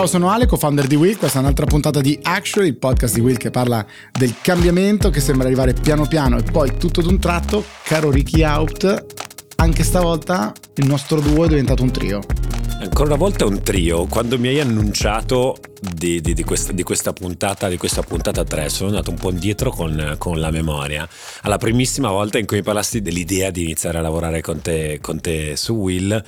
Ciao, sono Ale, co-founder di Will. Questa è un'altra puntata di Action, il podcast di Will che parla del cambiamento che sembra arrivare piano piano e poi tutto d'un tratto. Caro Ricky Out, anche stavolta il nostro duo è diventato un trio. Ancora una volta un trio. Quando mi hai annunciato di, di, di, questa, di, questa, puntata, di questa puntata 3 sono andato un po' indietro con, con, la memoria. Alla primissima volta in cui mi parlasti dell'idea di iniziare a lavorare con te, con te su Will,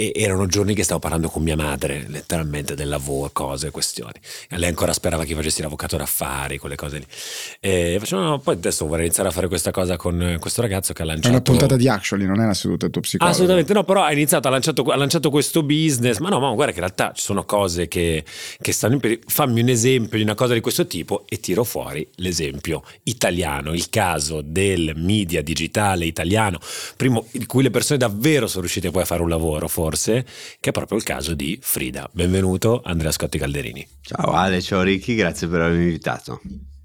e erano giorni che stavo parlando con mia madre, letteralmente del lavoro, cose, questioni. E lei ancora sperava che io facessi l'avvocato d'affari, quelle cose lì. E facciamo, no, poi adesso vorrei iniziare a fare questa cosa con questo ragazzo che ha lanciato. È una puntata di Actually, non è una seduta del tuo psicologo. Assolutamente no, però ha iniziato, ha lanciato, ha lanciato questo business. Ma no, ma guarda che in realtà ci sono cose che, che stanno in pericolo. Fammi un esempio di una cosa di questo tipo e tiro fuori l'esempio italiano, il caso del media digitale italiano, primo in cui le persone davvero sono riuscite poi a fare un lavoro, forse forse, che è proprio il caso di Frida. Benvenuto Andrea Scotti Calderini. Ciao Ale, ciao Ricky, grazie per avermi invitato.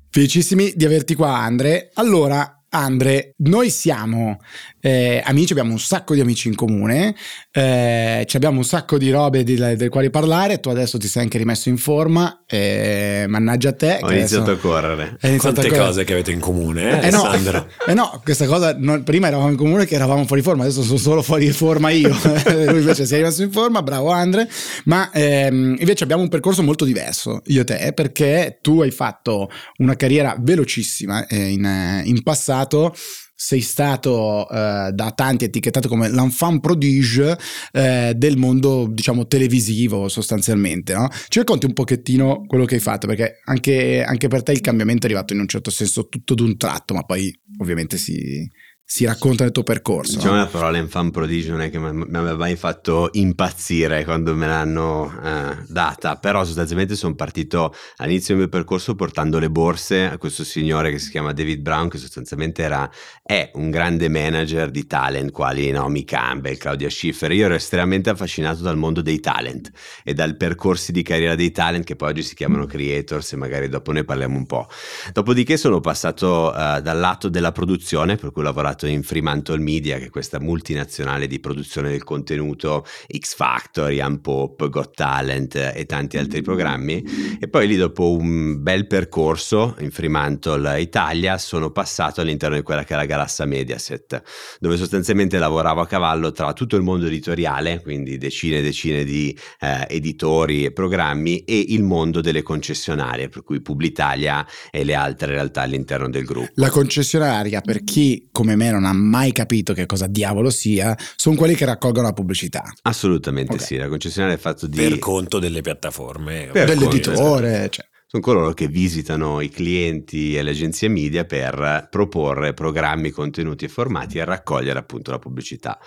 Felicissimi di averti qua Andre. Allora, Andre, noi siamo eh, amici, abbiamo un sacco di amici in comune, eh, abbiamo un sacco di robe di, del quali parlare, tu adesso ti sei anche rimesso in forma, eh, mannaggia a te. Ho iniziato a correre. Iniziato Quante a correre. cose che avete in comune, eh, eh no, eh no, questa cosa, non, prima eravamo in comune che eravamo fuori forma, adesso sono solo fuori forma io, lui invece si è rimesso in forma, bravo Andre, ma ehm, invece abbiamo un percorso molto diverso, io e te, perché tu hai fatto una carriera velocissima eh, in, in passato sei stato eh, da tanti etichettato come l'enfant prodige eh, del mondo diciamo televisivo sostanzialmente no? ci racconti un pochettino quello che hai fatto perché anche, anche per te il cambiamento è arrivato in un certo senso tutto d'un tratto ma poi ovviamente si, si racconta del tuo percorso. Diciamo la parola infant prodigio che mi aveva mai fatto impazzire quando me l'hanno eh, data, però sostanzialmente sono partito all'inizio del mio percorso portando le borse a questo signore che si chiama David Brown, che sostanzialmente era, è un grande manager di talent, quali Naomi Campbell, Claudia Schiffer. Io ero estremamente affascinato dal mondo dei talent e dal percorsi di carriera dei talent che poi oggi si chiamano creators e magari dopo ne parliamo un po'. Dopodiché sono passato uh, dal lato della produzione, per cui ho lavorato lavorato in Fremantle Media, che è questa multinazionale di produzione del contenuto, X Factor, Unpop, Got Talent e tanti altri programmi. E poi lì dopo un bel percorso in Fremantle Italia sono passato all'interno di quella che la Galassa Mediaset, dove sostanzialmente lavoravo a cavallo tra tutto il mondo editoriale, quindi decine e decine di eh, editori e programmi, e il mondo delle concessionarie, per cui Publitalia e le altre realtà all'interno del gruppo. La concessionaria, per chi come me me non ha mai capito che cosa diavolo sia, sono quelli che raccolgono la pubblicità. Assolutamente okay. sì, la concessionaria è fatto di... Per conto delle piattaforme. Per dell'editore, cioè sono coloro che visitano i clienti e le agenzie media per proporre programmi, contenuti e formati e raccogliere appunto la pubblicità.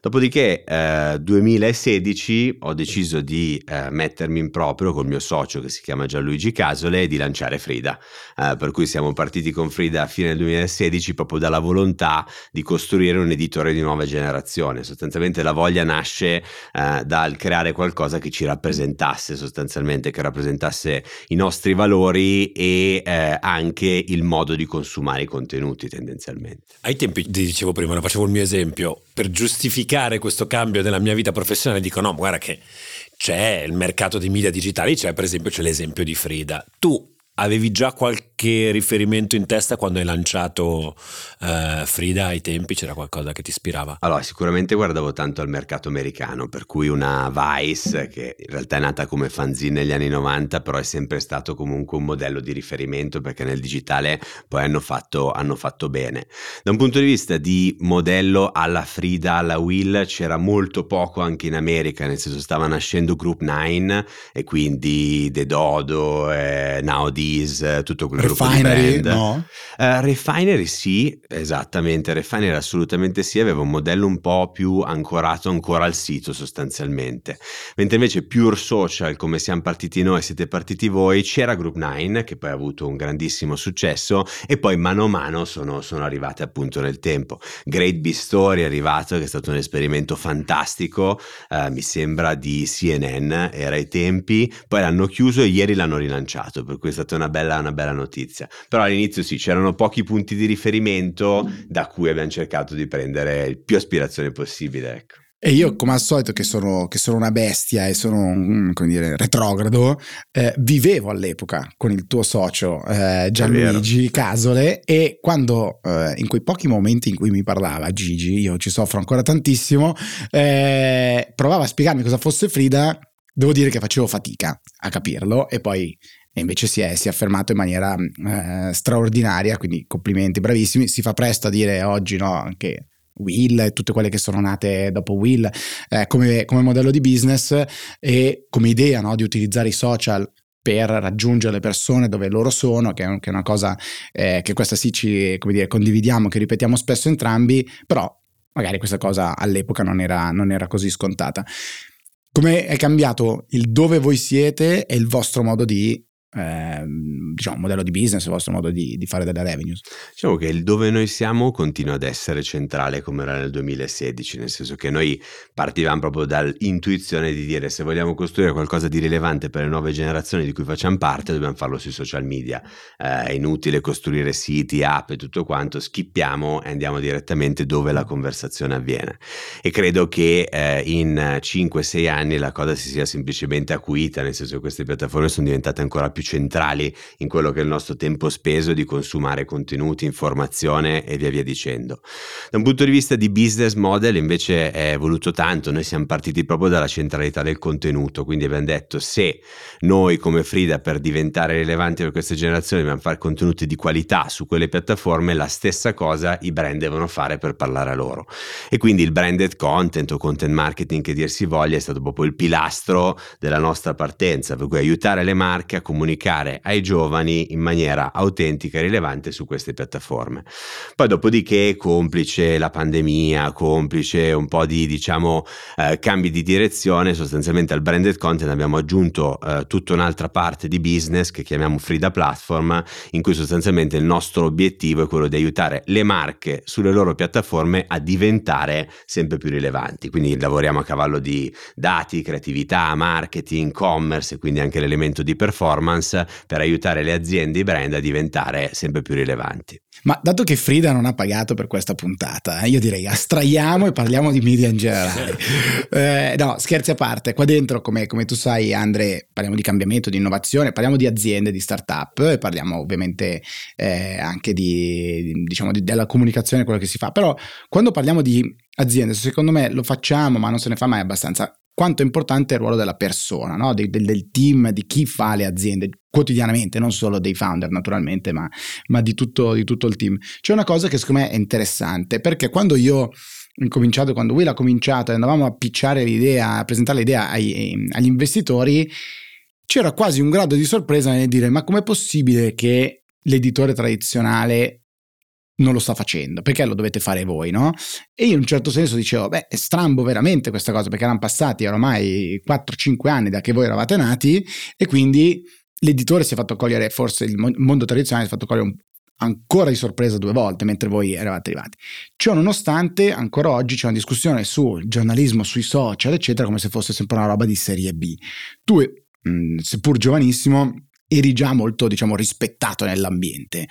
Dopodiché eh, 2016 ho deciso di eh, mettermi in proprio col mio socio che si chiama Gianluigi Casole e di lanciare Frida, eh, per cui siamo partiti con Frida a fine del 2016 proprio dalla volontà di costruire un editore di nuova generazione. Sostanzialmente la voglia nasce eh, dal creare qualcosa che ci rappresentasse sostanzialmente, che rappresentasse i nostri valori e eh, anche il modo di consumare i contenuti tendenzialmente. Ai tempi, ti dicevo prima, facevo il mio esempio, per giustificare questo cambio nella mia vita professionale dico no, guarda che c'è il mercato dei media digitali, c'è per esempio c'è l'esempio di Frida. Tu Avevi già qualche riferimento in testa quando hai lanciato uh, Frida ai tempi? C'era qualcosa che ti ispirava? Allora, sicuramente guardavo tanto al mercato americano, per cui una Vice, che in realtà è nata come fanzine negli anni 90, però è sempre stato comunque un modello di riferimento perché nel digitale poi hanno fatto, hanno fatto bene. Da un punto di vista di modello alla Frida, alla Will, c'era molto poco anche in America, nel senso stava nascendo Group 9 e quindi The Dodo, eh, Now Breeze, tutto quel Refinery, gruppo no? Uh, Refinery sì, esattamente, Refinery assolutamente sì, aveva un modello un po' più ancorato ancora al sito sostanzialmente, mentre invece Pure Social, come siamo partiti noi, siete partiti voi, c'era Group 9 che poi ha avuto un grandissimo successo e poi mano a mano sono, sono arrivate appunto nel tempo. Great Big Story è arrivato, che è stato un esperimento fantastico, uh, mi sembra di CNN, era ai tempi, poi l'hanno chiuso e ieri l'hanno rilanciato, per cui è stato una bella, una bella notizia. Però all'inizio sì, c'erano pochi punti di riferimento da cui abbiamo cercato di prendere il più aspirazione possibile. Ecco. E io, come al solito, che sono, che sono una bestia e sono un come dire, retrogrado, eh, vivevo all'epoca con il tuo socio eh, Gianluigi Casole e quando, eh, in quei pochi momenti in cui mi parlava Gigi, io ci soffro ancora tantissimo, eh, provava a spiegarmi cosa fosse Frida, devo dire che facevo fatica a capirlo e poi e invece si è, si è, affermato in maniera eh, straordinaria, quindi complimenti, bravissimi. Si fa presto a dire oggi no, che Will e tutte quelle che sono nate dopo Will eh, come, come, modello di business e come idea no, di utilizzare i social per raggiungere le persone dove loro sono, che è, che è una cosa eh, che questa sì ci dire, condividiamo, che ripetiamo spesso entrambi, però magari questa cosa all'epoca non era, non era così scontata. Come è cambiato il dove voi siete e il vostro modo di eh, diciamo, modello di business, il vostro modo di, di, fare delle revenues. Diciamo che il dove noi siamo continua ad essere centrale come era nel 2016, nel senso che noi partivamo proprio dall'intuizione di dire se vogliamo costruire qualcosa di rilevante per le nuove generazioni di cui facciamo parte, dobbiamo farlo sui social media. Eh, è inutile costruire siti, app e tutto quanto, schippiamo e andiamo direttamente dove la conversazione avviene. E credo che eh, in 5-6 anni la cosa si sia semplicemente acuita, nel senso che queste piattaforme sono diventate ancora più centrali in quello che è il nostro tempo speso di consumare contenuti, informazione e via via dicendo. Da un punto di vista di business model invece è evoluto tanto, noi siamo partiti proprio dalla centralità del contenuto, quindi abbiamo detto se noi come Frida per diventare rilevanti per queste generazioni dobbiamo fare contenuti di qualità su quelle piattaforme, la stessa cosa i brand devono fare per parlare a loro. E quindi il branded content o content marketing che dir si voglia è stato proprio il pilastro della nostra partenza, per cui aiutare le marche a comunicare comunicare ai giovani in maniera autentica e rilevante su queste piattaforme. Poi dopodiché, complice la pandemia, complice un po' di diciamo eh, cambi di direzione, sostanzialmente al branded content abbiamo aggiunto eh, tutta un'altra parte di business che chiamiamo Frida Platform, in cui sostanzialmente il nostro obiettivo è quello di aiutare le marche sulle loro piattaforme a diventare sempre più rilevanti. Quindi lavoriamo a cavallo di dati, creatività, marketing, commerce e quindi anche l'elemento di performance performance per aiutare le aziende e i brand a diventare sempre più rilevanti. Ma dato che Frida non ha pagato per questa puntata, eh, io direi astraiamo e parliamo di media in generale. Eh, no, scherzi a parte, qua dentro, come, come, tu sai, Andre, parliamo di cambiamento, di innovazione, parliamo di aziende, di start-up e parliamo ovviamente eh, anche di, diciamo, di, della comunicazione, quello che si fa. Però quando parliamo di aziende, secondo me lo facciamo, ma non se ne fa mai abbastanza quanto è importante il ruolo della persona, no? del, del, team, di chi fa le aziende quotidianamente, non solo dei founder naturalmente, ma, ma di, tutto, di, tutto, il team. C'è una cosa che secondo me è interessante, perché quando io ho incominciato, quando Will ha cominciato e andavamo a pitchare l'idea, a presentare l'idea ai, agli investitori, c'era quasi un grado di sorpresa nel dire ma com'è possibile che l'editore tradizionale non lo sta facendo, perché lo dovete fare voi, no? E io in un certo senso dicevo, beh, è strambo veramente questa cosa, perché erano passati ormai 4-5 anni da che voi eravate nati e quindi l'editore si è fatto cogliere, forse il mondo tradizionale si è fatto cogliere un, ancora di sorpresa due volte mentre voi eravate arrivati. Ciò nonostante, ancora oggi c'è una discussione sul giornalismo, sui social, eccetera, come se fosse sempre una roba di serie B. Tu, mh, seppur giovanissimo, eri già molto, diciamo, rispettato nell'ambiente.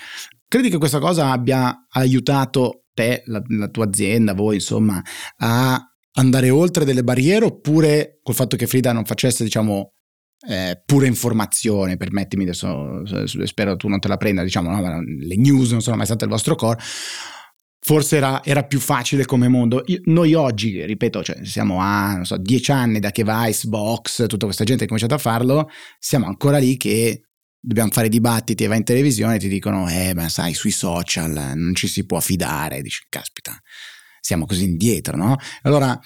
Credi che questa cosa abbia aiutato te, la, la tua azienda, voi insomma, a andare oltre delle barriere oppure col fatto che Frida non facesse, diciamo, eh, pure informazione, permettimi adesso, spero tu non te la prenda, diciamo, no, le news non sono mai state il vostro core, forse era, era più facile come mondo. Io, noi oggi, ripeto, cioè, siamo a, non so, dieci anni da che Vice, Box, tutta questa gente ha cominciato a farlo, siamo ancora lì che dobbiamo fare dibattiti e vai in televisione e ti dicono, eh, ma sai, sui social non ci si può fidare. Dici, caspita, siamo così indietro, no? Allora,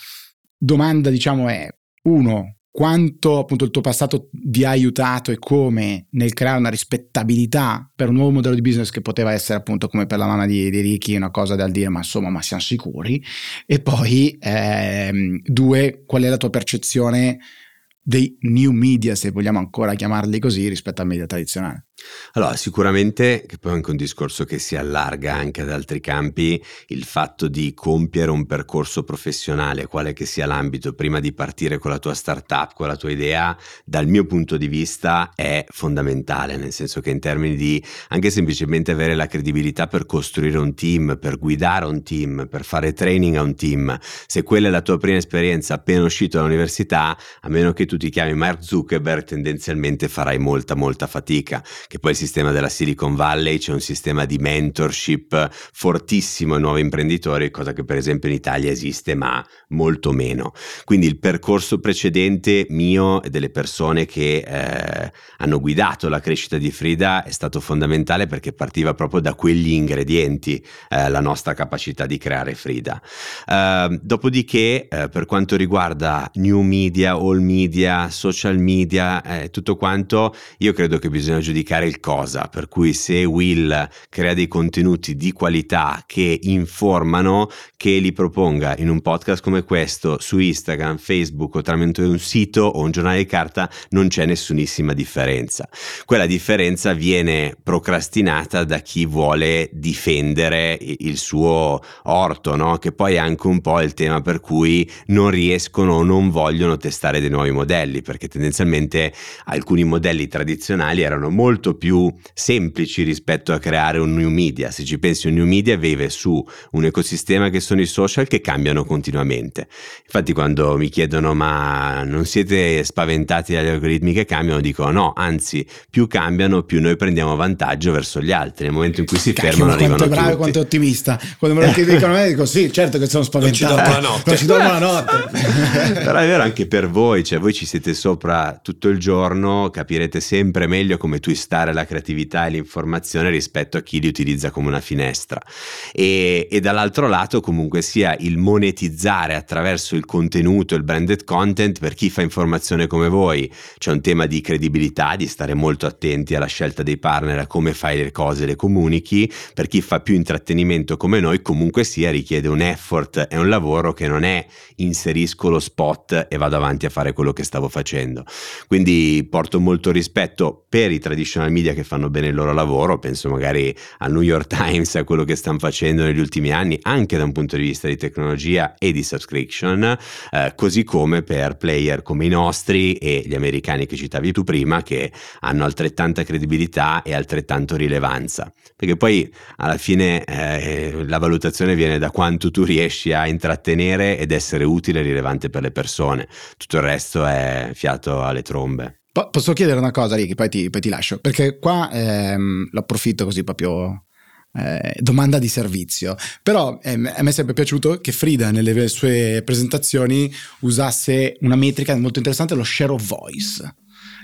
domanda, diciamo, è, uno, quanto appunto il tuo passato vi ha aiutato e come nel creare una rispettabilità per un nuovo modello di business che poteva essere appunto come per la mamma di, di Ricky una cosa da dire ma insomma ma siamo sicuri e poi ehm, due qual è la tua percezione dei new media, se vogliamo ancora chiamarli così, rispetto al media tradizionale? Allora, sicuramente, che poi è anche un discorso che si allarga anche ad altri campi, il fatto di compiere un percorso professionale, quale che sia l'ambito, prima di partire con la tua startup, con la tua idea, dal mio punto di vista è fondamentale, nel senso che in termini di anche semplicemente avere la credibilità per costruire un team, per guidare un team, per fare training a un team, se quella è la tua prima esperienza appena uscito dall'università, a meno che tu ti chiami Mark Zuckerberg, tendenzialmente farai molta molta fatica che poi il sistema della Silicon Valley c'è un sistema di mentorship fortissimo ai nuovi imprenditori, cosa che per esempio in Italia esiste ma molto meno. Quindi il percorso precedente mio e delle persone che eh, hanno guidato la crescita di Frida è stato fondamentale perché partiva proprio da quegli ingredienti eh, la nostra capacità di creare Frida. Dopodiché eh, per quanto riguarda new media, all media, social media, eh, tutto quanto, io credo che bisogna giudicare spiegare il cosa, per cui se Will crea dei contenuti di qualità che informano, che li proponga in un podcast come questo su Instagram, Facebook o tramite un sito o un giornale di carta, non c'è nessunissima differenza. Quella differenza viene procrastinata da chi vuole difendere il suo orto, no? che poi è anche un po' il tema per cui non riescono o non vogliono testare dei nuovi modelli, perché tendenzialmente alcuni modelli tradizionali erano molto molto più semplici rispetto a creare un new media. Se ci pensi, un new media vive su un ecosistema che sono i social che cambiano continuamente. Infatti, quando mi chiedono ma non siete spaventati dagli algoritmi che cambiano, dico no, anzi, più cambiano, più noi prendiamo vantaggio verso gli altri. Nel momento in cui si Cacchio, fermano, quanto è bravo e quanto è ottimista. Quando me lo dicono a me, dico sì, certo che sono spaventato. Non ci dormo la notte. Non ci dormo la notte. Però è vero anche per voi, cioè voi ci siete sopra tutto il giorno, capirete sempre meglio come twistare aumentare la creatività e l'informazione rispetto a chi li utilizza come una finestra. E, e dall'altro lato comunque sia il monetizzare attraverso il contenuto, il branded content per chi fa informazione come voi. C'è un tema di credibilità, di stare molto attenti alla scelta dei partner, a come fai le cose, le comunichi, per chi fa più intrattenimento come noi comunque sia richiede un effort e un lavoro che non è inserisco lo spot e vado avanti a fare quello che stavo facendo. Quindi porto molto rispetto per i traditional traditional media che fanno bene il loro lavoro, penso magari al New York Times, a quello che stanno facendo negli ultimi anni, anche da un punto di vista di tecnologia e di subscription, eh, così come per player come i nostri e gli americani che citavi tu prima, che hanno altrettanta credibilità e altrettanto rilevanza. Perché poi alla fine eh, la valutazione viene da quanto tu riesci a intrattenere ed essere utile e rilevante per le persone. Tutto il resto è fiato alle trombe. Posso chiedere una cosa, Ricky, poi poi ti lascio, perché qua ehm, lo così proprio eh, domanda di servizio. Però eh, a me è sempre piaciuto che Frida nelle sue presentazioni usasse una metrica molto interessante, lo share of voice,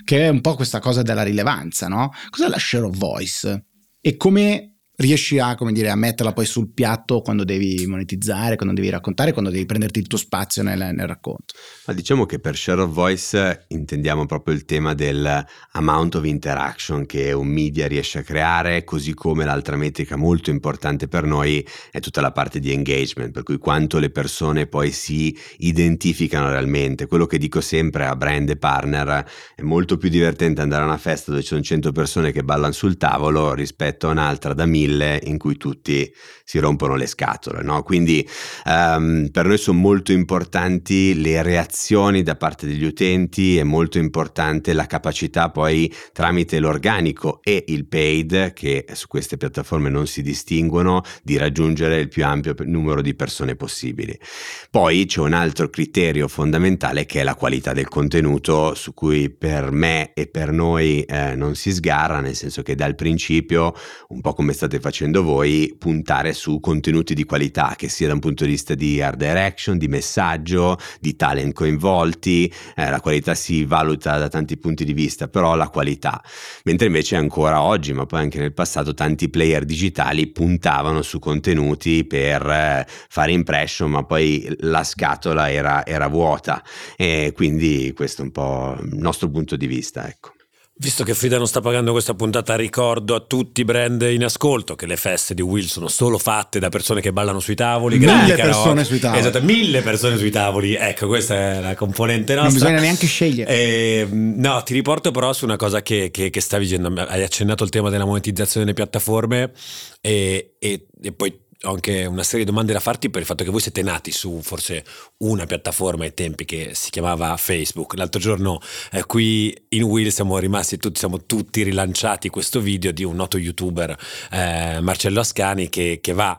che è un po' questa cosa della rilevanza, no? Cos'è la share of voice? E come riesci a, dire, a metterla poi sul piatto quando devi monetizzare, quando devi raccontare, quando devi prenderti il tuo spazio nel, nel racconto. Ma diciamo che per share of voice intendiamo proprio il tema del amount of interaction che un media riesce a creare, così come l'altra metrica molto importante per noi è tutta la parte di engagement, per cui quanto le persone poi si identificano realmente. Quello che dico sempre a brand e partner è molto più divertente andare a una festa dove ci sono 100 persone che ballano sul tavolo rispetto a un'altra da 1000 mille in cui tutti si rompono le scatole. No? Quindi um, per noi sono molto importanti le reazioni da parte degli utenti, è molto importante la capacità poi tramite l'organico e il paid, che su queste piattaforme non si distinguono, di raggiungere il più ampio numero di persone possibili. Poi c'è un altro criterio fondamentale che è la qualità del contenuto, su cui per me e per noi eh, non si sgarra, nel senso che dal principio, un po' come state state facendo voi, puntare su contenuti di qualità, che sia da un punto di vista di art direction, di messaggio, di talent coinvolti, eh, la qualità si valuta da tanti punti di vista, però la qualità. Mentre invece ancora oggi, ma poi anche nel passato, tanti player digitali puntavano su contenuti per eh, fare impression, ma poi la scatola era, era vuota. E quindi questo è un po' il nostro punto di vista, ecco. Visto che Frida non sta pagando questa puntata, ricordo a tutti i brand in ascolto che le feste di Will sono solo fatte da persone che ballano sui tavoli. Mille persone sui tavoli. Esatto, mille persone sui tavoli. Ecco, questa è la componente nostra. Non bisogna neanche scegliere. Eh, no, ti riporto però su una cosa che, che, che stavi dicendo. Hai accennato il tema della monetizzazione delle piattaforme e, e, e poi ho anche una serie di domande da farti per il fatto che voi siete nati su forse una piattaforma ai tempi che si chiamava Facebook. L'altro giorno eh, qui in Will siamo rimasti tutti, siamo tutti rilanciati questo video di un noto youtuber, eh, Marcello Ascani, che, che, va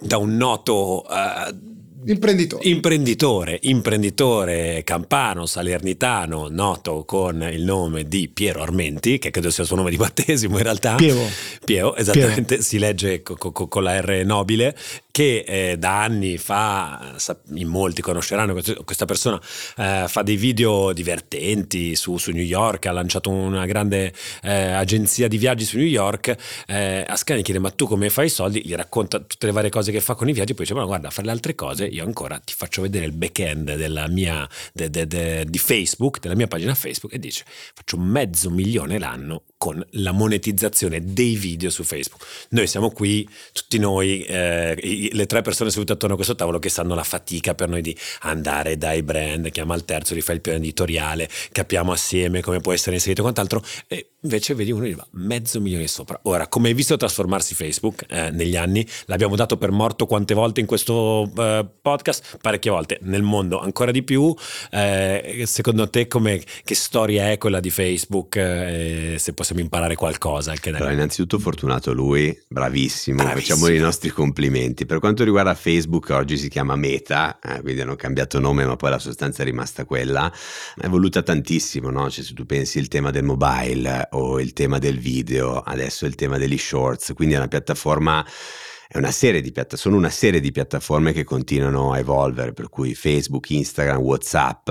da un noto... Eh, Imprenditore. Imprenditore, imprenditore campano, salernitano, noto con il nome di Piero Armenti, che credo sia il suo nome di battesimo in realtà. Piero. Piero, esattamente, Piero. si legge co- co- con la R nobile, che eh, da anni fa, in molti conosceranno questa persona, eh, fa dei video divertenti su, su, New York, ha lanciato una grande eh, agenzia di viaggi su New York, eh, Ascani chiede ma tu come fai i soldi? Gli racconta tutte le varie cose che fa con i viaggi, poi dice ma guarda, a fare le altre cose io ancora ti faccio vedere il back-end della mia, de, de, de, di Facebook, della mia pagina Facebook e dice faccio mezzo milione l'anno con la monetizzazione dei video su Facebook. Noi siamo qui, tutti noi, eh, le tre persone sedute attorno a questo tavolo che sanno la fatica per noi di andare dai brand, chiama il terzo, rifà il piano editoriale, capiamo assieme come può essere inserito e quant'altro, e invece vedi uno che va mezzo milione sopra. Ora, come hai visto trasformarsi Facebook eh, negli anni, l'abbiamo dato per morto quante volte in questo eh, podcast? Parecchie volte, nel mondo ancora di più. Eh, secondo te come, che storia è quella di Facebook? Eh, se possiamo possiamo imparare qualcosa. Anche allora, innanzitutto fortunato lui, bravissimo, bravissimo, facciamo i nostri complimenti. Per quanto riguarda Facebook, oggi si chiama Meta, eh, quindi hanno cambiato nome, ma poi la sostanza è rimasta quella. È evoluta tantissimo, no? Cioè, se tu pensi il tema del mobile o il tema del video, adesso il tema degli shorts, quindi è una piattaforma una piatta- sono una serie di piattaforme che continuano a evolvere, per cui Facebook, Instagram, Whatsapp,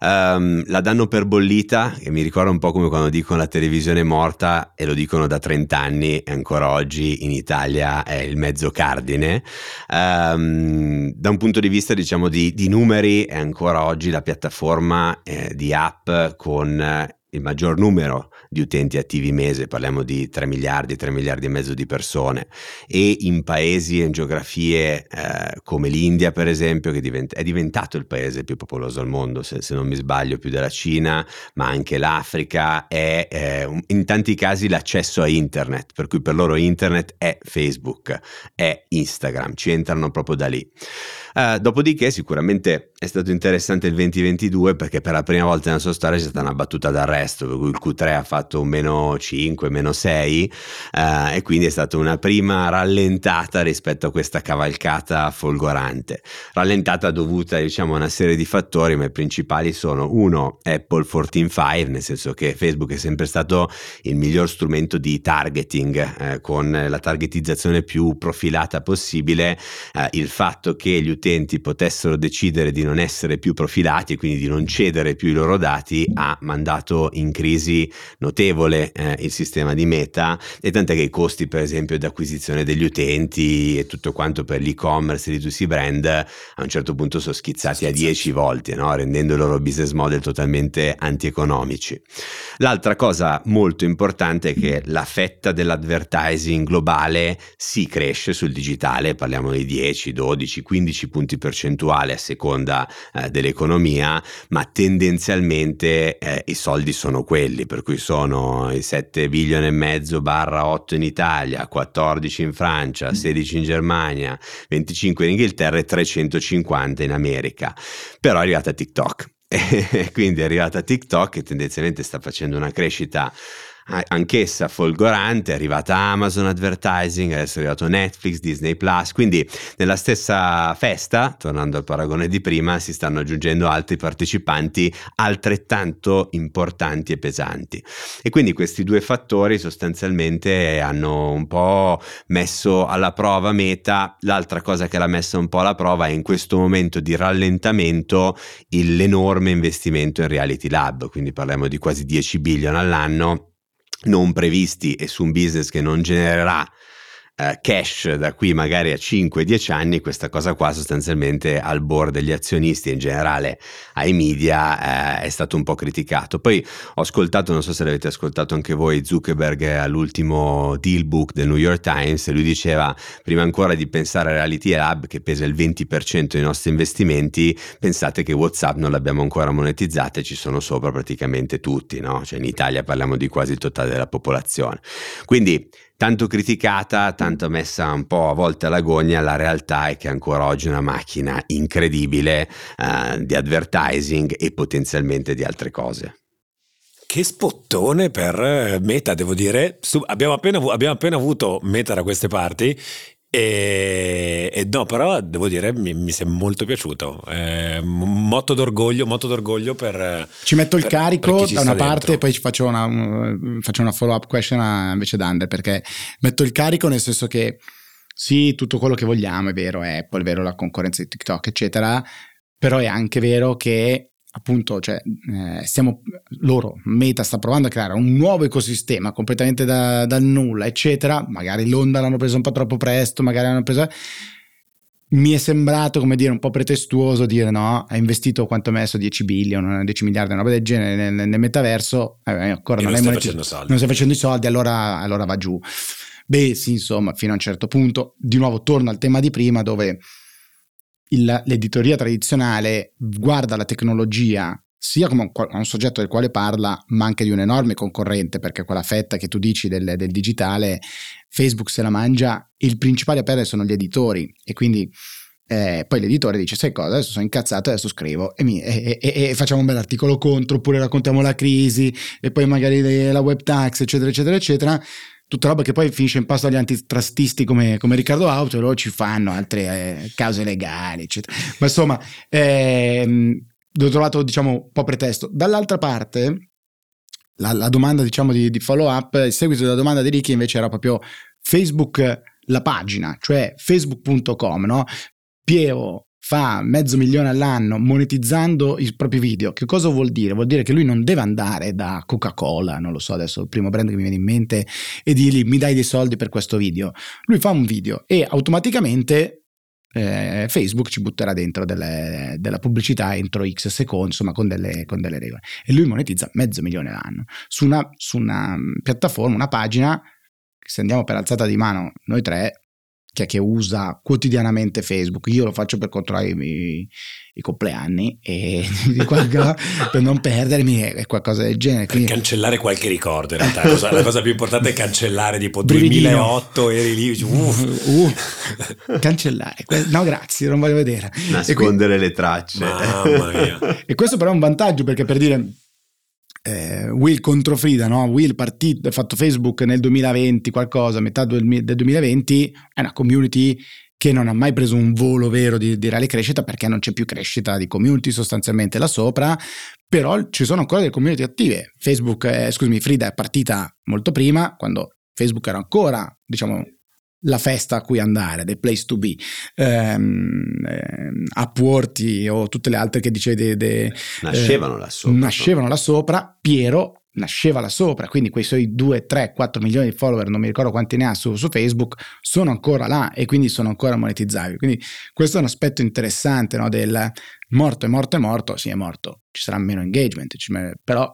um, la danno per bollita, e mi ricorda un po' come quando dicono la televisione è morta e lo dicono da 30 anni e ancora oggi in Italia è il mezzo cardine. Um, da un punto di vista diciamo di, di, numeri è ancora oggi la piattaforma eh, di app con il maggior numero di utenti attivi mese, parliamo di 3 miliardi, 3 miliardi e mezzo di persone, e in paesi e in geografie eh, come l'India, per esempio, che divent- è diventato il paese più popoloso al mondo, se, se, non mi sbaglio, più della Cina, ma anche l'Africa, è eh, in tanti casi l'accesso a internet, per cui per loro internet è Facebook, è Instagram, ci entrano proprio da lì. Uh, dopodiché sicuramente è stato interessante il 2022 perché per la prima volta nella sua storia c'è stata una battuta d'arresto, il Q3 ha fatto meno 5, meno 6 uh, eh, e quindi è stata una prima rallentata rispetto a questa cavalcata folgorante. Rallentata dovuta diciamo a una serie di fattori, ma i principali sono uno Apple 14.5, nel senso che Facebook è sempre stato il miglior strumento di targeting eh, con la targetizzazione più profilata possibile, eh, il fatto che gli utenti utenti potessero decidere di non essere più profilati e quindi di non cedere più i loro dati ha mandato in crisi notevole eh, il sistema di Meta e tant'è che i costi per esempio di acquisizione degli utenti e tutto quanto per l'e-commerce e l'E2C brand a un certo punto sono schizzati a 10 volte, no? rendendo i loro business model totalmente antieconomici. L'altra cosa molto importante è che la fetta dell'advertising globale si cresce sul digitale, parliamo di 10, 12, 15 punti percentuali a seconda eh, dell'economia, ma tendenzialmente eh, i soldi sono quelli, per cui sono i 7 bilioni e mezzo barra 8 in Italia, 14 in Francia, 16 in Germania, 25 in Inghilterra e 350 in America. Però è arrivata TikTok. Quindi è arrivata TikTok che tendenzialmente sta facendo una crescita anch'essa folgorante, è arrivata Amazon Advertising, adesso è arrivato Netflix, Disney Plus, quindi nella stessa festa, tornando al paragone di prima, si stanno aggiungendo altri partecipanti altrettanto importanti e pesanti. E quindi questi due fattori sostanzialmente hanno un po' messo alla prova Meta, l'altra cosa che l'ha messa un po' alla prova è in questo momento di rallentamento l'enorme investimento in Reality Lab, quindi parliamo di quasi 10 billion all'anno non previsti e su un business che non genererà eh, cash da qui magari a 5-10 anni, questa cosa qua sostanzialmente al board degli azionisti in generale ai media eh, è stato un po' criticato. Poi ho ascoltato, non so se l'avete ascoltato anche voi, Zuckerberg all'ultimo deal book del New York Times lui diceva prima ancora di pensare a Reality Lab che pesa il 20% dei nostri investimenti, pensate che Whatsapp non l'abbiamo ancora monetizzata e ci sono sopra praticamente tutti, no? Cioè in Italia parliamo di quasi il totale della popolazione. Quindi tanto criticata, tanto messa un po' a volte alla gogna, la realtà è che ancora oggi è una macchina incredibile uh, di advertising e potenzialmente di altre cose. Che spottone per eh, Meta, devo dire. abbiamo, appena, abbiamo appena avuto Meta da queste parti e, e, no, però devo dire mi, mi è molto piaciuto. Eh, motto d'orgoglio, motto d'orgoglio per. Ci metto il per, carico per da una parte dentro. e poi ci faccio una, faccio una follow up question a, invece da Under perché metto il carico nel senso che sì, tutto quello che vogliamo è vero, è Apple, è vero la concorrenza di TikTok, eccetera, però è anche vero che appunto, cioè, eh, stiamo, loro, Meta sta provando a creare un nuovo ecosistema completamente da, dal nulla, eccetera. Magari l'onda l'hanno presa un po' troppo presto, magari l'hanno presa. Mi è sembrato, come dire, un po' pretestuoso dire no, ha investito quanto ha messo 10 billion, 10 miliardi, una roba del genere nel, nel metaverso, eh, ancora non, non, stai facendo soldi. non stai facendo i soldi, allora, allora va giù. Beh, sì, insomma, fino a un certo punto, di nuovo torno al tema di prima dove il, l'editoria tradizionale guarda la tecnologia sia come un, un, soggetto del quale parla, ma anche di un enorme concorrente, perché quella fetta che tu dici del, del digitale, Facebook se la mangia, il principale a perdere sono gli editori. E quindi eh, poi l'editore dice sai cosa? Adesso sono incazzato adesso scrivo e, mi, e, e, e, facciamo un bel articolo contro oppure raccontiamo la crisi e poi magari la web tax eccetera eccetera eccetera tutta roba che poi finisce in pasto agli antitrustisti come, come Riccardo Auto e loro ci fanno altre eh, cause legali, eccetera. Ma insomma, ehm, l'ho trovato diciamo un po' pretesto. Dall'altra parte, la, la domanda diciamo di, di, follow up, il seguito della domanda di Ricky invece era proprio Facebook, la pagina, cioè facebook.com, no? Piero fa mezzo milione all'anno monetizzando i propri video, che cosa vuol dire? Vuol dire che lui non deve andare da Coca-Cola, non lo so adesso il primo brand che mi viene in mente, e dirgli mi dai dei soldi per questo video. Lui fa un video e automaticamente eh, Facebook ci butterà dentro delle, della pubblicità entro X secondi, insomma con delle, con delle, regole. E lui monetizza mezzo milione all'anno su una, su una piattaforma, una pagina, se andiamo per alzata di mano noi tre, che, che usa quotidianamente Facebook. Io lo faccio per controllare i, i compleanni e per non perdermi è qualcosa del genere. Quindi... Per cancellare qualche ricordo in realtà, la cosa, la cosa più importante è cancellare tipo Brividino. 2008 eri lì, uh, uh, cancellare, no grazie, non voglio vedere. Nascondere qui... le tracce. Mamma mia. e questo però è un vantaggio perché per dire eh, Will contro Frida, no? Will partito, ha fatto Facebook nel 2020, qualcosa, metà del 2020, è una community che non ha mai preso un volo vero di, di reale crescita perché non c'è più crescita di community sostanzialmente là sopra, però ci sono ancora delle community attive. Facebook, eh, scusami, Frida è partita molto prima, quando Facebook era ancora, diciamo, la festa a cui andare, the place to be, ehm, ehm, Upworthy o tutte le altre che dicevi. De, de, nascevano eh, là sopra. Nascevano là sopra, Piero nasceva là sopra, quindi quei suoi 2, 3, 4 milioni di follower, non mi ricordo quanti ne ha su, su, Facebook, sono ancora là e quindi sono ancora monetizzabili. Quindi questo è un aspetto interessante no, del morto è morto è morto, sì è morto, ci sarà meno engagement, però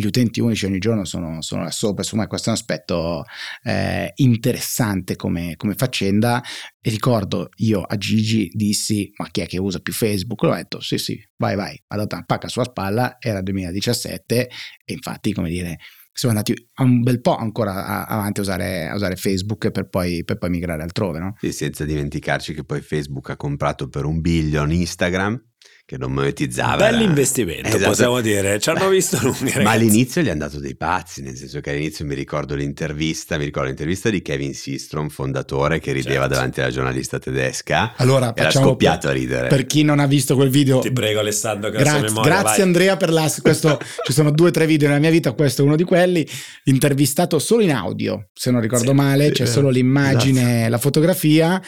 gli utenti unici ogni giorno sono, sono là sopra, insomma questo è un aspetto eh, interessante come, come, faccenda e ricordo io a Gigi dissi ma chi è che usa più Facebook? L'ho detto sì sì vai vai, ha dato una pacca sulla spalla, era 2017 e infatti come dire siamo andati un bel po' ancora avanti a usare, a usare Facebook per poi, per poi, migrare altrove. No? Sì, senza dimenticarci che poi Facebook ha comprato per un billion Instagram che non monetizzava. Bell'investimento, esatto. possiamo dire. Ci hanno visto lunghe. Ma all'inizio gli hanno dato dei pazzi, nel senso che all'inizio mi ricordo l'intervista, mi ricordo l'intervista di Kevin Systrom, fondatore, che rideva certo. davanti alla giornalista tedesca. Allora, era scoppiato per, a ridere. Per chi non ha visto quel video, ti prego, Alessandro, grazie, memoria, grazie vai. Andrea per la. Questo, ci sono due o tre video nella mia vita. Questo è uno di quelli. Intervistato solo in audio, se non ricordo sì, male, sì, c'è solo l'immagine, esatto. la fotografia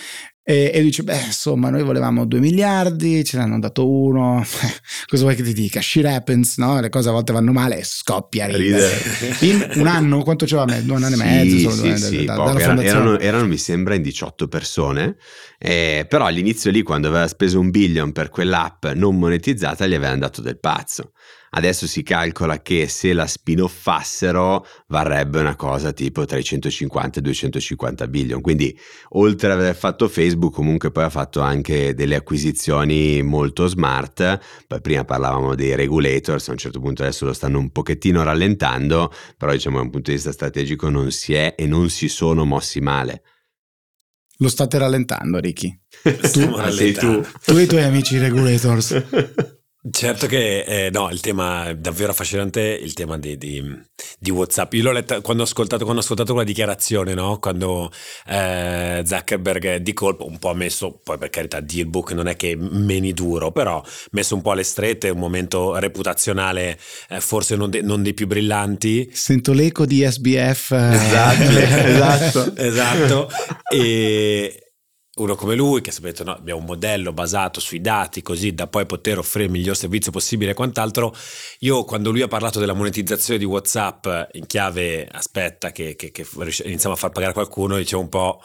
E, e dice, beh, insomma, noi volevamo 2 miliardi, ce ne hanno dato uno. Cosa vuoi che ti dica? Shit happens, no? Le cose a volte vanno male e scoppia a ridere. In un anno, quanto c'era? Due anni e mezzo? Sì, Solo sì, sì, da- dalla Erano, erano- erano, mi sembra, in 18 persone, eh, però all'inizio lì, quando aveva speso un billion per quell'app non monetizzata, gli avevano dato del pazzo. Adesso si calcola che se la spin-offassero varrebbe una cosa tipo tra i 150 e i 250 billion. Quindi, oltre ad aver fatto Facebook, comunque poi ha fatto anche delle acquisizioni molto smart. Poi prima parlavamo dei regulators, a un certo punto adesso lo stanno un pochettino rallentando, però diciamo da un punto di vista strategico non si è e non si sono mossi male. Lo state rallentando, Ricky. Stiamo Ah, sei tu. Tu e i tuoi amici regulators. Certo che eh, no, il tema è davvero affascinante, il tema di, di- di WhatsApp. Io l'ho letta quando ho ascoltato, quando ho ascoltato quella dichiarazione, no? quando eh, Zuckerberg di colpo un po' ha messo, poi per carità, Dealbook non è che meni duro, però messo un po' alle strette, un momento reputazionale eh, forse non, de- non dei più brillanti. Sento l'eco di SBF. eh. Esatto, esatto. esatto. E uno come lui, che sapete, no, abbiamo un modello basato sui dati, così da poi poter offrire il miglior servizio possibile e quant'altro. Io, quando lui ha parlato della monetizzazione di WhatsApp in chiave aspetta che, che- che iniziamo a far pagare qualcuno, dicevo un po'.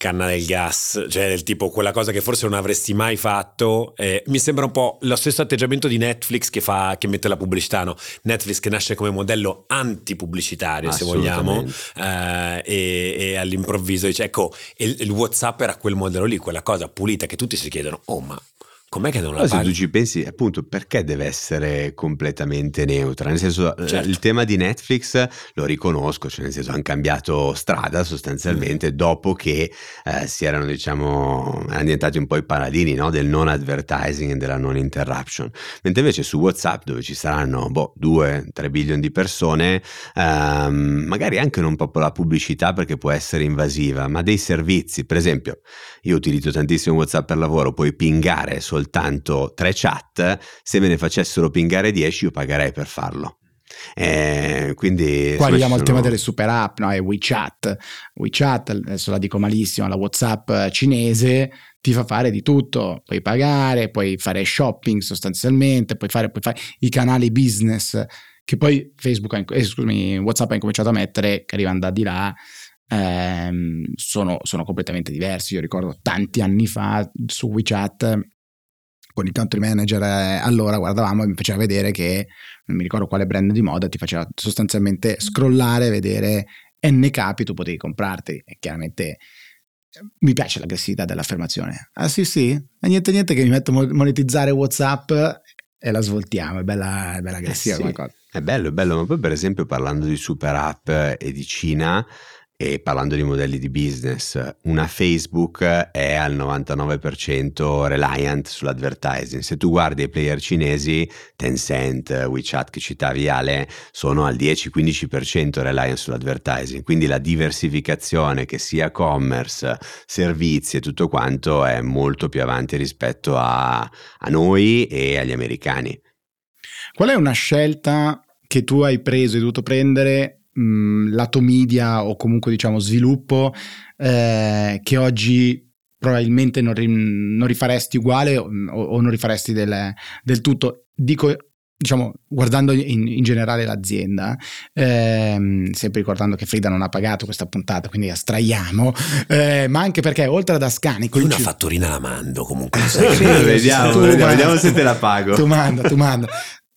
Canna del gas, cioè del tipo quella cosa che forse non avresti mai fatto. eh, mi sembra un po' lo stesso atteggiamento di Netflix che, fa, che mette la pubblicità. No? Netflix che nasce come modello antipubblicitario, se vogliamo, eh, e, e all'improvviso dice ecco il, il whatsapp era quel modello lì quella cosa pulita che tutti si chiedono oh ma com'è che non la Però se tu ci pensi, appunto, perché deve essere completamente neutra? Nel senso, eh, Certo. il tema di Netflix lo riconosco, cioè nel senso hanno cambiato strada sostanzialmente dopo che eh, si erano, diciamo, erano diventati un po' i paladini no? del non advertising e della non interruption. Mentre invece su WhatsApp, dove ci saranno, boh, 2-3 billion di persone, ehm, magari anche non proprio la pubblicità perché può essere invasiva, ma dei servizi. Per esempio, io utilizzo tantissimo WhatsApp per lavoro, puoi pingare soltanto tre chat, se me ne facessero pingare 10 io pagherei per farlo. Eh, quindi Qua arriviamo al tema sono- delle super app, no? È WeChat. WeChat, adesso la dico malissimo, la WhatsApp cinese ti fa fare di tutto, puoi pagare, puoi fare shopping sostanzialmente, puoi fare, puoi fare i canali business che poi Facebook, eh, scusami, WhatsApp ha incominciato a mettere, che arrivano da di là, ehm, sono, sono completamente diversi. Io ricordo tanti anni fa su WeChat con il country manager eh, allora guardavamo e mi faceva vedere che non mi ricordo quale brand di moda ti faceva sostanzialmente scrollare e vedere n capi tu potevi comprarti. E chiaramente eh, mi piace l'aggressività dell'affermazione. Ah sì sì? E niente niente che mi metto a mo- monetizzare whatsapp e la svoltiamo. È bella, è bella aggressiva Eh sì. È bello, è bello, ma poi per esempio parlando di super app e di Cina e parlando di modelli di business, una Facebook è al 99% reliant sull'advertising. Se tu guardi i player cinesi, Tencent, WeChat che citavi Ale, sono al 10-15% reliant sull'advertising. Quindi la diversificazione che sia commerce, servizi e tutto quanto è molto più avanti rispetto a, a noi e agli americani. qual è una scelta che tu hai preso e dovuto prendere mh, lato media o comunque diciamo sviluppo eh, che oggi probabilmente non, ri- non rifaresti uguale o, o non rifaresti del, del tutto dico diciamo guardando in, in generale l'azienda ehm, sempre ricordando che Frida non ha pagato questa puntata quindi astraiamo eh, ma anche perché oltre ad Ascani Io una coinci- fatturina la mando comunque vediamo, vediamo, manda. vediamo se te la pago. Tu manda, tu manda.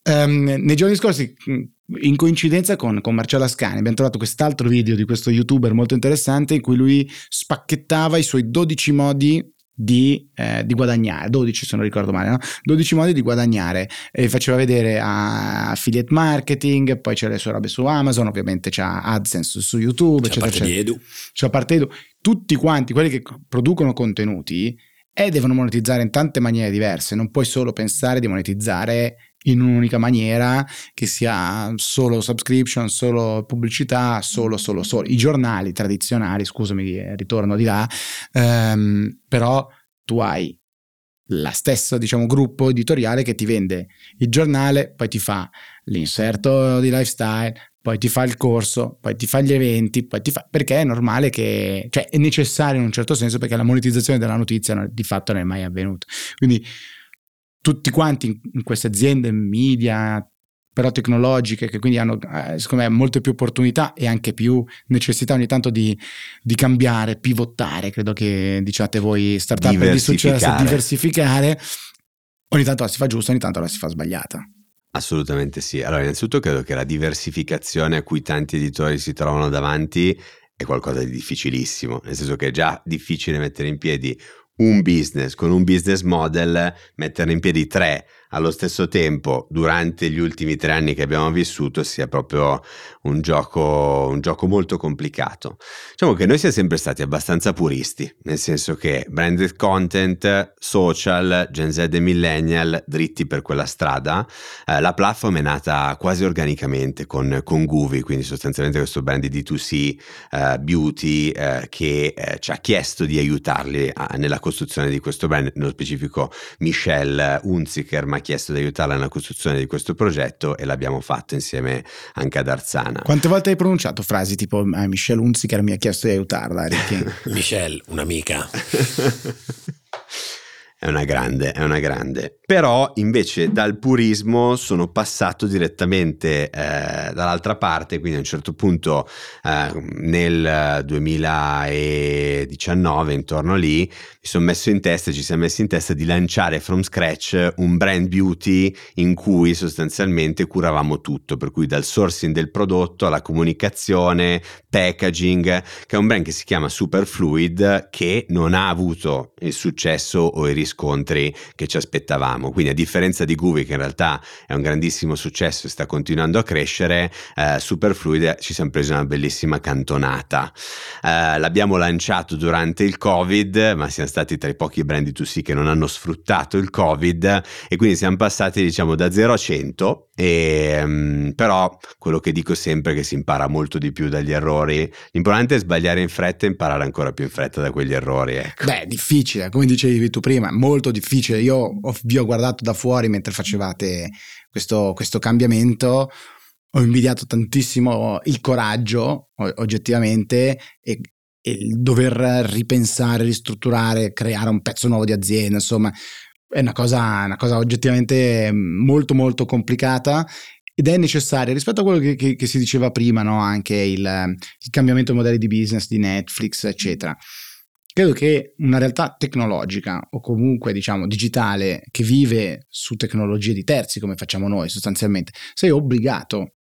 Ehm, nei giorni scorsi, mh, in coincidenza con, con Marcello Ascani, abbiamo trovato quest'altro video di questo youtuber molto interessante in cui lui spacchettava i suoi 12 modi di, eh, di guadagnare. 12 se non ricordo male no? 12 modi di guadagnare. E faceva vedere a affiliate marketing poi c'è le sue robe su Amazon ovviamente c'è AdSense su YouTube C'è eccetera parte eccetera. Edu. A parte Edu, tutti quanti quelli che producono contenuti e devono monetizzare in tante maniere diverse, non puoi solo pensare di monetizzare in un'unica maniera che sia solo subscription, solo pubblicità, solo, solo, solo. I giornali tradizionali, scusami, eh, ritorno di là, ehm, però tu hai la stessa, diciamo, gruppo editoriale che ti vende il giornale, poi ti fa l'inserto di lifestyle, poi ti fa il corso, poi ti fa gli eventi, poi ti fa... perché è normale che, cioè è necessario in un certo senso perché la monetizzazione della notizia di fatto non è mai avvenuta. Quindi tutti quanti in queste aziende media, però tecnologiche, che quindi hanno, eh, secondo me, molte più opportunità e anche più necessità ogni tanto di, di cambiare, pivotare, credo che diciate voi startup di successo, diversificare, ogni tanto la si fa giusta, ogni tanto la si fa sbagliata. Assolutamente sì. Allora, innanzitutto credo che la diversificazione a cui tanti editori si trovano davanti è qualcosa di difficilissimo, nel senso che è già difficile mettere in piedi un business con un business model, metterne in piedi tre allo stesso tempo durante gli ultimi tre anni che abbiamo vissuto sia proprio un gioco, un gioco molto complicato. Diciamo che noi siamo sempre stati abbastanza puristi, nel senso che branded content, social, Gen Z e millennial dritti per quella strada. Eh, la platform è nata quasi organicamente con, con Guvi, quindi sostanzialmente questo brand di D2C eh, beauty eh, che eh, ci ha chiesto di aiutarli a, nella costruzione di questo brand, nello specifico Michelle Unziker, ma chiesto di aiutarla nella costruzione di questo progetto e l'abbiamo fatto insieme anche ad Arzana. Quante volte hai pronunciato frasi tipo ah, Michelle Unziker mi ha chiesto di aiutarla? Michelle, un'amica. È una grande, è una grande. Però invece dal purismo sono passato direttamente eh, dall'altra parte, quindi a un certo punto eh, nel 2019, intorno lì, mi sono messo in testa, ci siamo messi in testa di lanciare from scratch un brand beauty in cui sostanzialmente curavamo tutto, per cui dal sourcing del prodotto alla comunicazione, packaging, che è un brand che si chiama Superfluid, che non ha avuto il successo o i riscontri riscontri che ci aspettavamo. Quindi a differenza di Guvi che in realtà è un grandissimo successo e sta continuando a crescere, eh, Superfluid ci siamo presi una bellissima cantonata. Eh, l'abbiamo lanciato durante il Covid, ma siamo stati tra i pochi brand D2C che non hanno sfruttato il Covid e quindi siamo passati diciamo da 0 a 100 e, um, però quello che dico sempre è che si impara molto di più dagli errori. L'importante è sbagliare in fretta e imparare ancora più in fretta da quegli errori. Ecco. Beh, difficile, come dicevi tu prima, molto difficile. Io vi ho guardato da fuori mentre facevate questo, questo cambiamento. Ho invidiato tantissimo il coraggio, oggettivamente, e, e il dover ripensare, ristrutturare, creare un pezzo nuovo di azienda, insomma, è una cosa, una cosa oggettivamente molto molto complicata ed è necessaria rispetto a quello che, che, che si diceva prima, no? anche il, il, cambiamento dei modelli di business di Netflix, eccetera. Credo che una realtà tecnologica o comunque diciamo digitale che vive su tecnologie di terzi come facciamo noi sostanzialmente, sei obbligato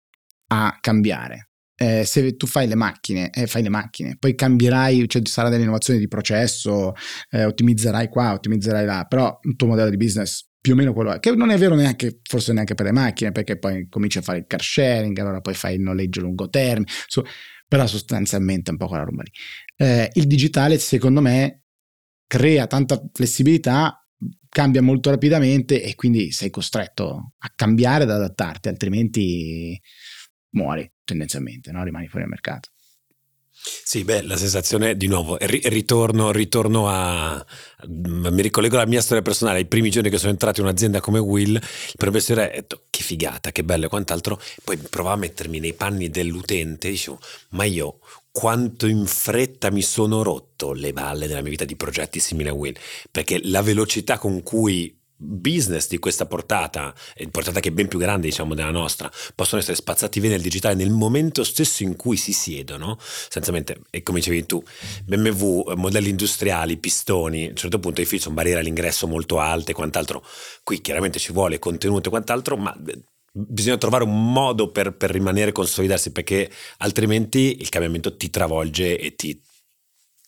a cambiare eh, se tu fai le macchine, eh, fai le macchine, poi cambierai, cioè ci delle innovazioni di processo, eh, ottimizzerai qua, ottimizzerai là, però il tuo modello di business più o meno quello è, che non è vero neanche, forse neanche per le macchine, perché poi cominci a fare il car sharing, allora poi fai il noleggio lungo termine, so, però sostanzialmente è un po' quella roba lì. Eh, il digitale, secondo me, crea tanta flessibilità, cambia molto rapidamente e quindi sei costretto a cambiare ed adattarti, altrimenti muori tendenzialmente, no? rimani fuori al mercato. Sì, beh, la sensazione di nuovo, ritorno, ritorno a, mi ricollego alla mia storia personale, ai primi giorni che sono entrato in un'azienda come Will, il professore ha detto che figata, che bello e quant'altro, poi provavo a mettermi nei panni dell'utente dicevo, ma io quanto in fretta mi sono rotto le balle nella mia vita di progetti simili a Will, perché la velocità con cui business di questa portata, portata che è ben più grande diciamo della nostra, possono essere spazzati via nel digitale nel momento stesso in cui si siedono, essenzialmente, e come dicevi tu, BMW, modelli industriali, pistoni, a un certo punto i fili sono barriere all'ingresso molto alte, quant'altro, qui chiaramente ci vuole contenuto e quant'altro, ma bisogna trovare un modo per, per rimanere e consolidarsi perché altrimenti il cambiamento ti travolge e ti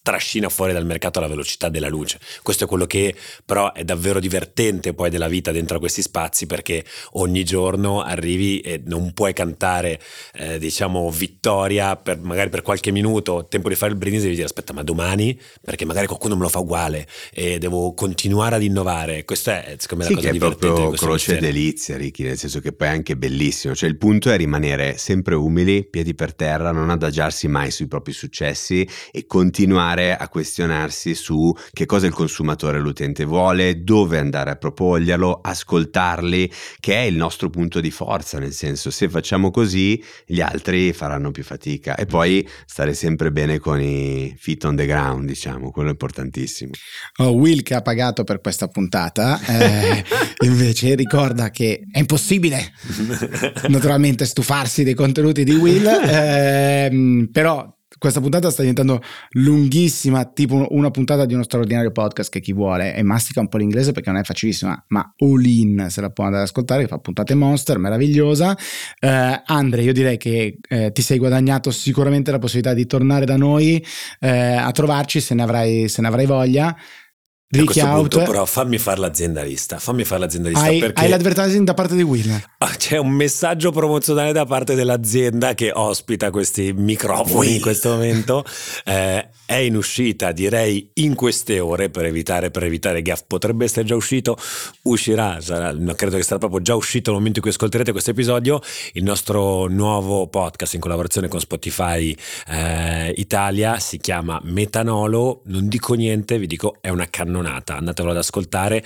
trascina fuori dal mercato alla velocità della luce. Questo è quello che però è davvero divertente poi della vita dentro a questi spazi perché ogni giorno arrivi e non puoi cantare eh, diciamo vittoria per, magari per qualche minuto, tempo di fare il brindisi devi dire aspetta ma domani perché magari qualcuno me lo fa uguale e devo continuare ad innovare. Questa è secondo me sì, la cosa divertente. È proprio croce e delizia Ricky, nel senso che poi è anche bellissimo, cioè il punto è rimanere sempre umili, piedi per terra, non adagiarsi mai sui propri successi e continuare continuare a questionarsi su che cosa il consumatore, l'utente vuole, dove andare a proporglielo, ascoltarli, che è il nostro punto di forza, nel senso se facciamo così gli altri faranno più fatica e poi stare sempre bene con i feet on the ground, diciamo, quello è importantissimo. Oh, Will che ha pagato per questa puntata, eh, invece ricorda che è impossibile naturalmente stufarsi dei contenuti di Will, ehm, però questa puntata sta diventando lunghissima, tipo una puntata di uno straordinario podcast che chi vuole, e mastica un po' l'inglese perché non è facilissima, ma all in se la può andare ad ascoltare, che fa puntate monster, meravigliosa. Eh, Andre, io direi che eh, ti sei guadagnato sicuramente la possibilità di tornare da noi eh, a trovarci se ne avrai, se ne avrai voglia. Reach out. Punto, però fammi fare l'aziendalista. Fammi fare l'aziendalista. Hai, perché hai l'advertising da parte di Will. Ah, c'è un messaggio promozionale da parte dell'azienda che ospita questi microfoni Will. in questo momento. Eh, è in uscita, direi in queste ore per evitare, per evitare gaff. Potrebbe essere già uscito, uscirà. Sarà, credo che sarà proprio già uscito nel momento in cui ascolterete questo episodio. Il nostro nuovo podcast in collaborazione con Spotify eh, Italia si chiama Metanolo. Non dico niente, vi dico è una cannonata. Andatevelo ad ascoltare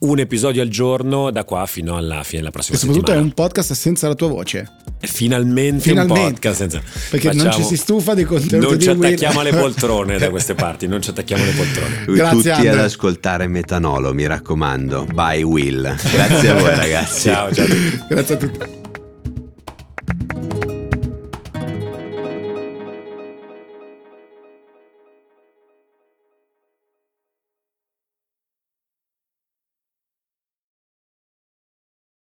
un episodio al giorno da qua fino alla fine della prossima e soprattutto settimana. è un podcast senza la tua voce. Finalmente, Finalmente. un podcast senza... Perché Facciamo... non ci si stufa di contenuti Non ci attacchiamo alle poltrone da queste parti, non ci attacchiamo alle poltrone. Grazie Tutti Andre. ad ascoltare Metanolo, mi raccomando. Bye Will. Grazie a voi ragazzi. ciao, ciao a tutti. Grazie a tutti.